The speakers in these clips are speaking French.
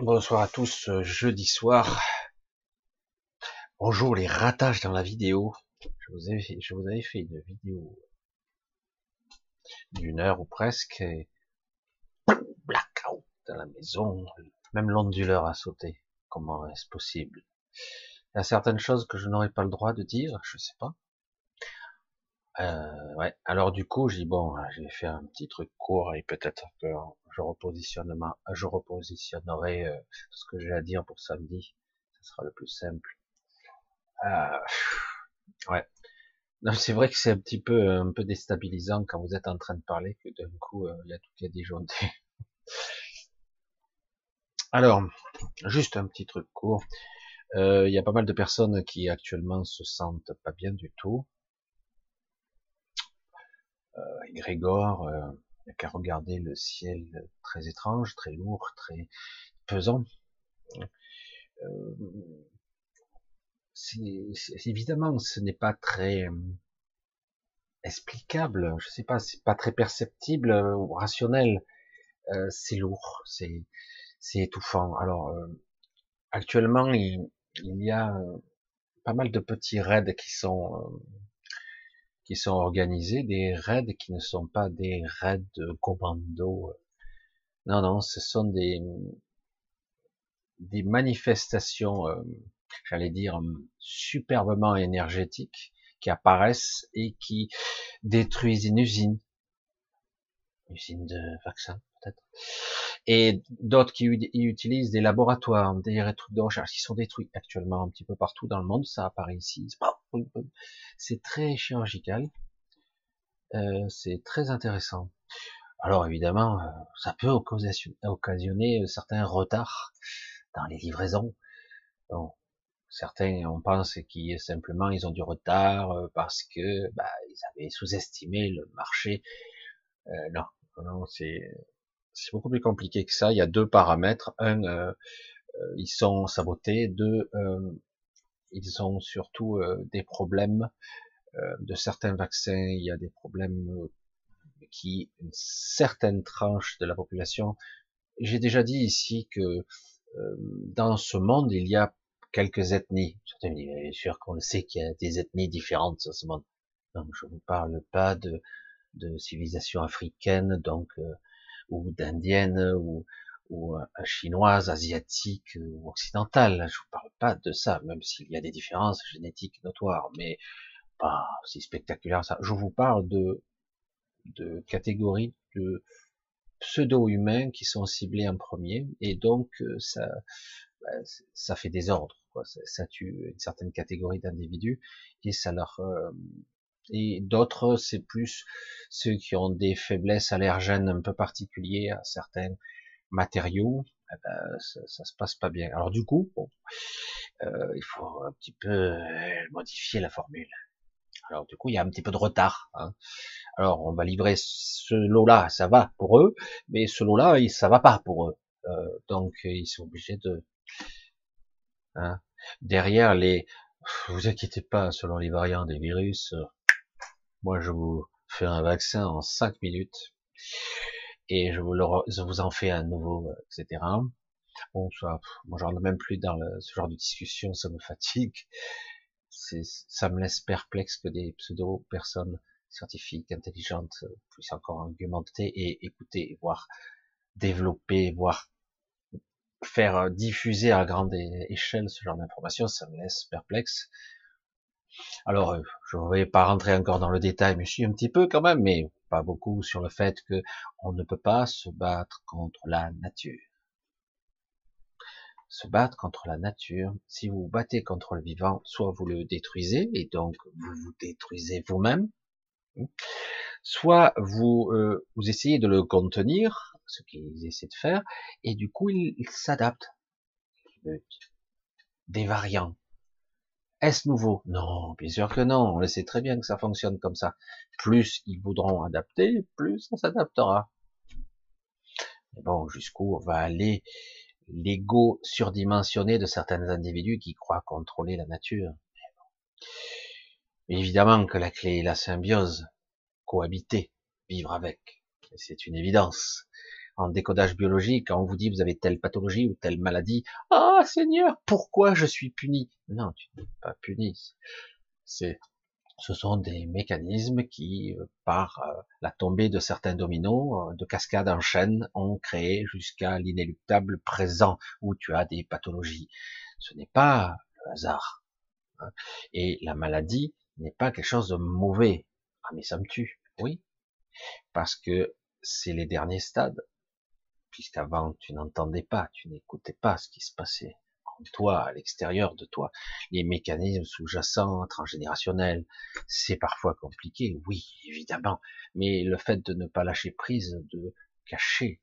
Bonsoir à tous, euh, jeudi soir. Bonjour les ratages dans la vidéo. Je vous, ai, je vous avais fait une vidéo d'une heure ou presque. Et... Blackout dans la maison. Même l'onduleur a sauté. Comment est-ce possible? Il y a certaines choses que je n'aurais pas le droit de dire, je sais pas. Euh. Alors du coup, j'ai bon, je vais faire un petit truc court et peut-être que je repositionnerai, euh, ce que j'ai à dire pour samedi. Ce sera le plus simple. Euh, ouais. c'est vrai que c'est un petit peu un peu déstabilisant quand vous êtes en train de parler que d'un coup euh, il y a tout qui a disjoncté. Alors, juste un petit truc court. Il y a pas mal de personnes qui actuellement se sentent pas bien du tout. Euh, Grégor, euh, a qu'à regarder le ciel très étrange, très lourd, très pesant. Euh, évidemment, ce n'est pas très explicable, je sais pas, c'est pas très perceptible ou rationnel. c'est lourd, c'est c'est étouffant. Alors actuellement, il, il, y a pas mal de petits raids qui sont qui sont organisés, des raids qui ne sont pas des raids de commando. Non, non, ce sont des, des manifestations, euh, j'allais dire, superbement énergétiques qui apparaissent et qui détruisent une usine, une usine de vaccins peut-être, et d'autres qui utilisent des laboratoires, des trucs de recherche qui sont détruits actuellement un petit peu partout dans le monde, ça apparaît ici, c'est très chirurgical, euh, c'est très intéressant. Alors évidemment, euh, ça peut occasionner certains retards dans les livraisons. Bon, certains, on pense qu'ils simplement ils ont du retard euh, parce que bah, ils avaient sous-estimé le marché. non, non, c'est c'est beaucoup plus compliqué que ça. Il y a deux paramètres. Un, euh, euh, ils sont sabotés. Deux, euh, ils ont surtout des problèmes de certains vaccins. Il y a des problèmes qui une certaine tranche de la population. J'ai déjà dit ici que dans ce monde, il y a quelques ethnies. Certains bien sûr qu'on sait qu'il y a des ethnies différentes dans ce monde. Donc je vous parle pas de, de civilisation africaine, donc ou d'indienne ou, ou euh, chinoise, asiatique ou occidentale. Je vous parle pas de ça, même s'il y a des différences génétiques notoires, mais pas si spectaculaire ça. Je vous parle de, de catégories de pseudo-humains qui sont ciblés en premier, et donc euh, ça, bah, ça fait des ordres, quoi. Ça, tue une certaine catégorie d'individus et ça leur euh, et d'autres, c'est plus ceux qui ont des faiblesses allergènes un peu particuliers à certains matériaux. Eh ben, ça, ça, se passe pas bien. Alors du coup, bon, euh, il faut un petit peu euh, modifier la formule. Alors du coup, il y a un petit peu de retard. Hein. Alors on va livrer ce lot-là, ça va pour eux, mais ce lot-là, ça va pas pour eux. Euh, donc ils sont obligés de hein. derrière les. Vous inquiétez pas, selon les variants des virus, moi, je vous fais un vaccin en 5 minutes et je vous, en fais un nouveau, etc. Bon, ça, moi, j'en ai même plus dans ce genre de discussion, ça me fatigue. Ça me laisse perplexe que des pseudo-personnes scientifiques, intelligentes, puissent encore argumenter et écouter, voire développer, voire faire diffuser à grande échelle ce genre d'informations, ça me laisse perplexe. Alors, euh, je ne vais pas rentrer encore dans le détail, mais je suis un petit peu quand même, mais pas beaucoup, sur le fait que on ne peut pas se battre contre la nature. Se battre contre la nature, si vous vous battez contre le vivant, soit vous le détruisez, et donc vous vous détruisez vous-même, soit vous, euh, vous essayez de le contenir, ce qu'ils essaient de faire, et du coup il, il s'adapte. Des variants, est-ce nouveau? Non, bien sûr que non. On le sait très bien que ça fonctionne comme ça. Plus ils voudront adapter, plus ça s'adaptera. Mais bon, jusqu'où va aller l'ego surdimensionné de certains individus qui croient contrôler la nature? Évidemment que la clé est la symbiose, cohabiter, vivre avec. C'est une évidence. En décodage biologique, quand on vous dit vous avez telle pathologie ou telle maladie, ah Seigneur, pourquoi je suis puni? Non, tu n'es pas puni. C'est, ce sont des mécanismes qui, euh, par euh, la tombée de certains dominos, euh, de cascades en chaîne, ont créé jusqu'à l'inéluctable présent où tu as des pathologies. Ce n'est pas le hasard. Hein. Et la maladie n'est pas quelque chose de mauvais. Ah mais ça me tue. Oui, parce que c'est les derniers stades, puisqu'avant tu n'entendais pas, tu n'écoutais pas ce qui se passait en toi, à l'extérieur de toi, les mécanismes sous-jacents, transgénérationnels, c'est parfois compliqué, oui, évidemment, mais le fait de ne pas lâcher prise, de cacher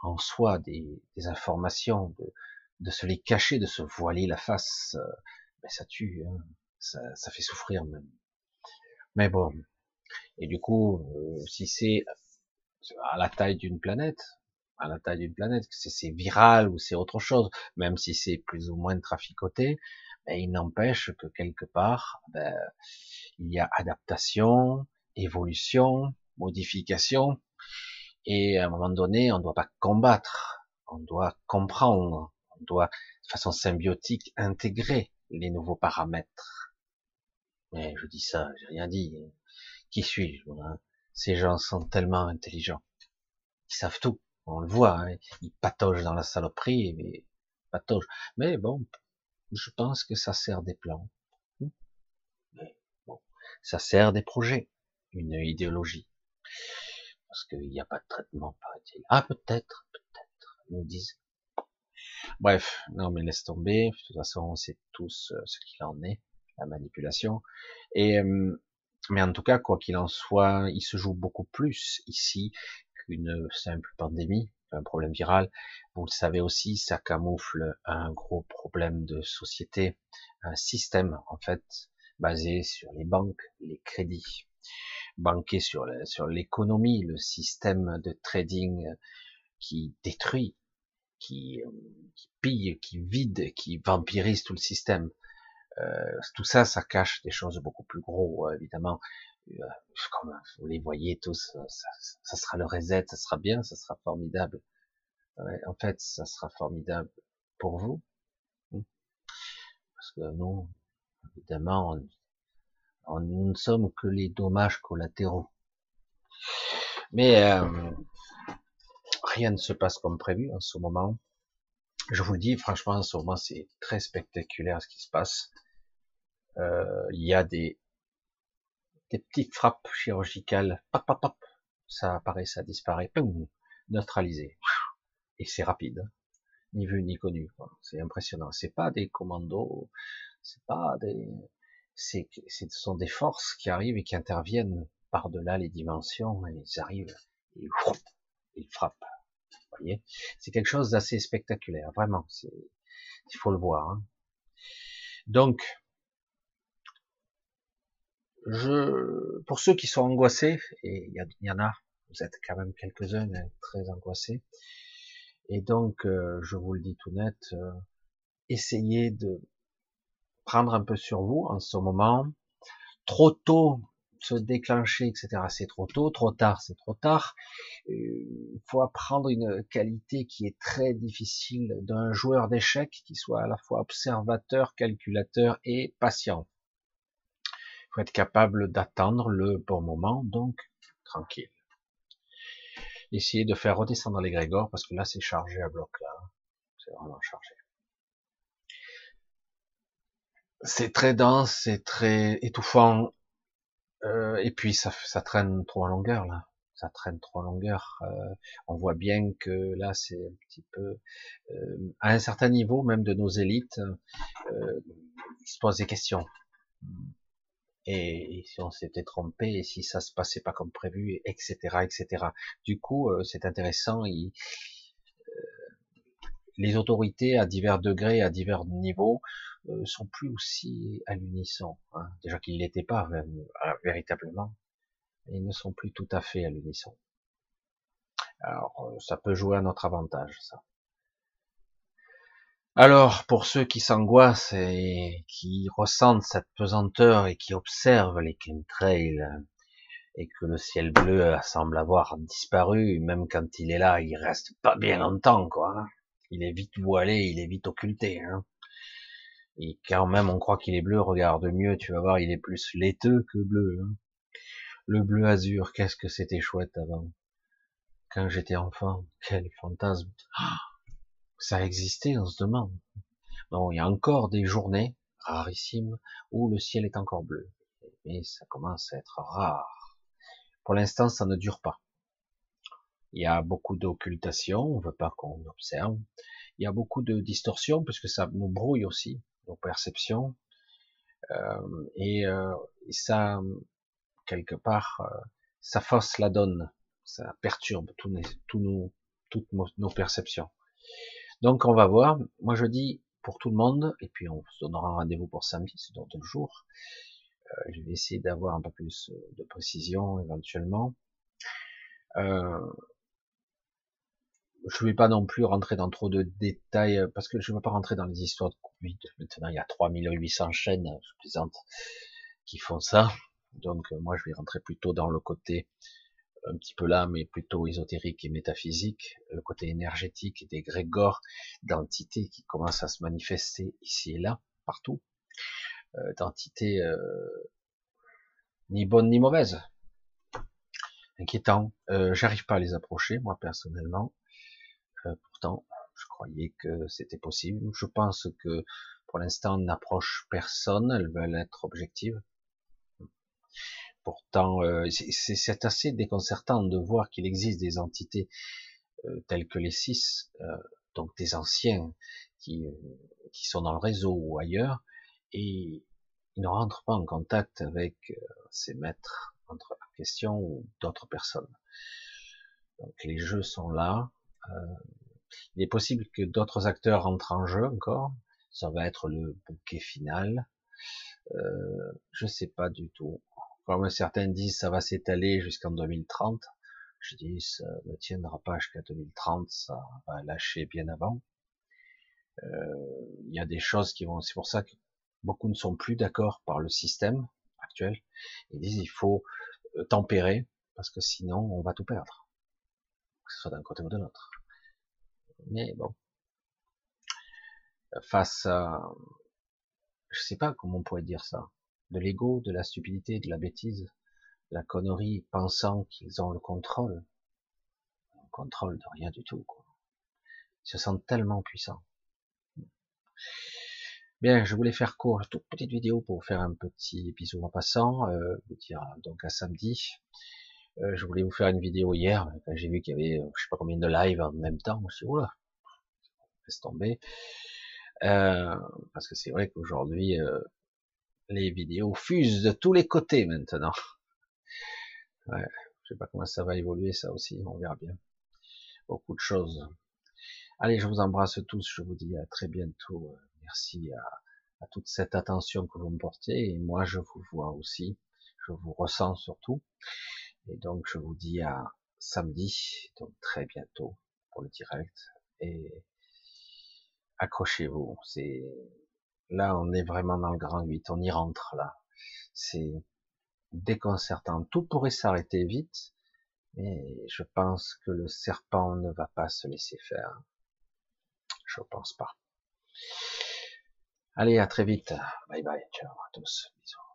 en soi des, informations, de, se les cacher, de se voiler la face, euh, ben ça tue, hein. ça, ça fait souffrir même. Mais bon, et du coup, euh, si c'est à la taille d'une planète, à la taille d'une planète, que c'est viral ou c'est autre chose, même si c'est plus ou moins traficoté, mais il n'empêche que quelque part, ben, il y a adaptation, évolution, modification, et à un moment donné, on ne doit pas combattre, on doit comprendre, on doit de façon symbiotique intégrer les nouveaux paramètres. Mais je dis ça, j'ai rien dit. Qui suis-je Ces gens sont tellement intelligents. Ils savent tout. On le voit. Hein. Ils pataugent dans la saloperie, mais pataugent. Mais bon, je pense que ça sert des plans. Bon, ça sert des projets, une idéologie. Parce qu'il n'y a pas de traitement, paraît-il. Ah, peut-être, peut-être, nous disent. Bref, non mais laisse tomber. De toute façon, on sait tous euh, ce qu'il en est, la manipulation. Et euh, mais en tout cas, quoi qu'il en soit, il se joue beaucoup plus ici qu'une simple pandémie, un problème viral. Vous le savez aussi, ça camoufle un gros problème de société, un système en fait basé sur les banques, les crédits, banqué sur l'économie, le système de trading qui détruit, qui, qui pille, qui vide, qui vampirise tout le système. Euh, tout ça, ça cache des choses beaucoup plus gros, évidemment. Euh, comme vous les voyez tous, ça, ça, sera le reset, ça sera bien, ça sera formidable. en fait, ça sera formidable pour vous, hein. parce que nous, évidemment, on, nous ne sommes que les dommages collatéraux. Mais rien ne se passe comme prévu en ce moment. Je vous dis, franchement, en ce moment, c'est très spectaculaire ce qui se passe. Euh, il y a des, des petites frappes chirurgicales, pop, pop, pop, ça apparaît, ça disparaît, neutralisé. Et c'est rapide, ni vu ni connu. C'est impressionnant. C'est pas des commandos, c'est pas des, c'est, ce sont des forces qui arrivent et qui interviennent par-delà les dimensions et ils arrivent et ils frappent. Vous voyez, c'est quelque chose d'assez spectaculaire, vraiment. il faut le voir. Hein. Donc, je, pour ceux qui sont angoissés, et il y, en a, vous êtes quand même quelques-uns hein, très angoissés, et donc euh, je vous le dis tout net, euh, essayez de prendre un peu sur vous en ce moment. Trop tôt se déclencher, etc. C'est trop tôt, trop tard, c'est trop tard. Euh, il faut apprendre une qualité qui est très difficile d'un joueur d'échecs qui soit à la fois observateur, calculateur et patient être capable d'attendre le bon moment, donc tranquille. Essayez de faire redescendre l'égrégore parce que là c'est chargé à bloc là, c'est vraiment chargé. C'est très dense, c'est très étouffant, euh, et puis ça, ça traîne trop en longueur là ça traîne trop en longueur. Euh, on voit bien que là, c'est un petit peu euh, à un certain niveau, même de nos élites, euh, ils se posent des questions et, si on s'était trompé, et si ça se passait pas comme prévu, etc., etc. Du coup, euh, c'est intéressant. Euh, les autorités à divers degrés, à divers niveaux, euh, sont plus aussi à l'unisson. Hein. Déjà qu'ils l'étaient pas véritablement, ils ne sont plus tout à fait à l'unisson. Alors, ça peut jouer à notre avantage, ça. Alors, pour ceux qui s'angoissent et qui ressentent cette pesanteur et qui observent les chemtrails et que le ciel bleu semble avoir disparu, même quand il est là, il reste pas bien longtemps, quoi. Hein. Il est vite voilé, il est vite occulté. Hein. Et quand même on croit qu'il est bleu, regarde mieux, tu vas voir, il est plus laiteux que bleu. Hein. Le bleu azur, qu'est-ce que c'était chouette avant. Quand j'étais enfant, quel fantasme. Ah, ça existait, on se demande. Bon, il y a encore des journées rarissimes où le ciel est encore bleu. Mais ça commence à être rare. Pour l'instant, ça ne dure pas. Il y a beaucoup d'occultation, on veut pas qu'on observe. Il y a beaucoup de distorsion puisque ça nous brouille aussi nos perceptions. Euh, et, euh, ça, quelque part, euh, ça fausse la donne, ça perturbe nos, toutes nos perceptions. Donc on va voir. Moi je dis pour tout le monde, et puis on se donnera un rendez-vous pour samedi, c'est dans deux jours. Euh, je vais essayer d'avoir un peu plus de précision éventuellement. Euh, je ne vais pas non plus rentrer dans trop de détails, parce que je ne veux pas rentrer dans les histoires de Covid. Maintenant, il y a 3800 chaînes, je plaisante, qui font ça. Donc, moi, je vais rentrer plutôt dans le côté un petit peu là, mais plutôt ésotérique et métaphysique, le côté énergétique des grégores, d'entités qui commencent à se manifester ici et là, partout, euh, d'entités euh, ni bonnes ni mauvaises, inquiétant. Euh, J'arrive pas à les approcher, moi personnellement. Pourtant, je croyais que c'était possible. Je pense que pour l'instant, on n'approche personne. Elles veulent être objectives. Pourtant, euh, c'est assez déconcertant de voir qu'il existe des entités euh, telles que les six, euh, donc des anciens qui, qui sont dans le réseau ou ailleurs, et ils ne rentrent pas en contact avec ces maîtres entre la question ou d'autres personnes. Donc les jeux sont là. il est possible que d'autres acteurs entrent en jeu encore. Ça va être le bouquet final. Euh, je sais pas du tout. Comme certains disent, ça va s'étaler jusqu'en 2030. Je dis, ça ne tiendra pas jusqu'à 2030, ça va lâcher bien avant. Euh, il y a des choses qui vont, c'est pour ça que beaucoup ne sont plus d'accord par le système actuel. Ils disent, il faut euh, tempérer, parce que sinon, on va tout perdre. Que ce soit d'un côté ou de l'autre. Mais bon. Face à, je sais pas comment on pourrait dire ça de l'ego, de la stupidité, de la bêtise, la connerie, pensant qu'ils ont le contrôle. Le contrôle de rien du tout. Quoi. Ils se sentent tellement puissants. Bien, je voulais faire court, toute petite vidéo pour faire un petit bisou en passant, euh, vous dire donc à samedi. Euh, je voulais vous faire une vidéo hier, quand j'ai vu qu'il y avait je sais pas combien de lives en même temps, je suis oula, laisse tomber. Euh, parce que c'est vrai qu'aujourd'hui, euh, les vidéos fusent de tous les côtés maintenant. Ouais, je sais pas comment ça va évoluer ça aussi, on verra bien. Beaucoup de choses. Allez, je vous embrasse tous, je vous dis à très bientôt. Merci à, toute cette attention que vous me portez et moi je vous vois aussi, je vous ressens surtout. Et donc je vous dis à samedi, donc très bientôt pour le direct et accrochez-vous, c'est Là, on est vraiment dans le grand 8, on y rentre là. C'est déconcertant. Tout pourrait s'arrêter vite, mais je pense que le serpent ne va pas se laisser faire. Je pense pas. Allez, à très vite. Bye bye. Ciao à tous. Bisous.